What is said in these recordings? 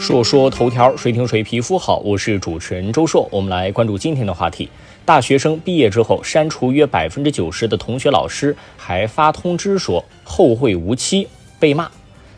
说说头条，谁听谁皮肤好。我是主持人周硕，我们来关注今天的话题。大学生毕业之后删除约百分之九十的同学、老师，还发通知说后会无期，被骂。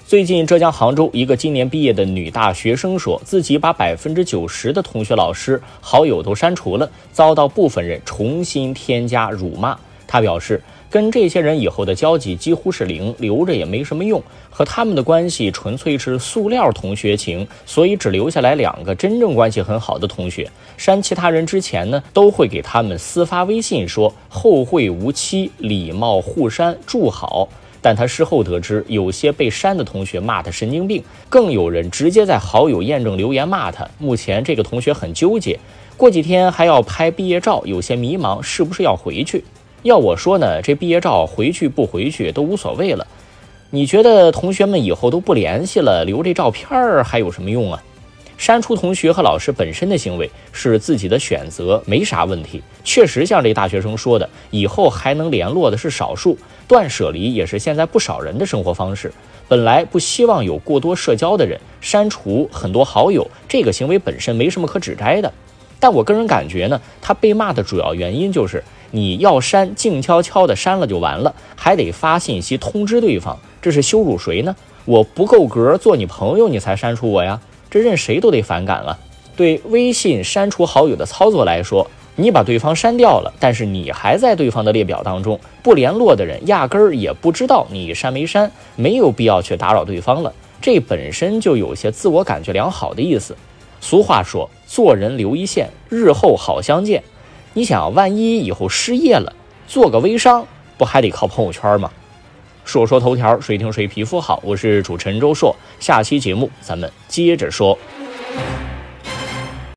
最近，浙江杭州一个今年毕业的女大学生说自己把百分之九十的同学、老师、好友都删除了，遭到部分人重新添加辱骂。她表示。跟这些人以后的交集几乎是零，留着也没什么用。和他们的关系纯粹是塑料同学情，所以只留下来两个真正关系很好的同学。删其他人之前呢，都会给他们私发微信说后会无期，礼貌互删，祝好。但他事后得知，有些被删的同学骂他神经病，更有人直接在好友验证留言骂他。目前这个同学很纠结，过几天还要拍毕业照，有些迷茫，是不是要回去？要我说呢，这毕业照回去不回去都无所谓了。你觉得同学们以后都不联系了，留这照片儿还有什么用啊？删除同学和老师本身的行为是自己的选择，没啥问题。确实像这大学生说的，以后还能联络的是少数，断舍离也是现在不少人的生活方式。本来不希望有过多社交的人，删除很多好友，这个行为本身没什么可指摘的。但我个人感觉呢，他被骂的主要原因就是。你要删，静悄悄的删了就完了，还得发信息通知对方，这是羞辱谁呢？我不够格做你朋友，你才删除我呀？这任谁都得反感啊！对微信删除好友的操作来说，你把对方删掉了，但是你还在对方的列表当中，不联络的人压根儿也不知道你删没删，没有必要去打扰对方了。这本身就有些自我感觉良好的意思。俗话说，做人留一线，日后好相见。你想，万一以后失业了，做个微商，不还得靠朋友圈吗？说说头条，谁听谁皮肤好。我是主持人周硕，下期节目咱们接着说。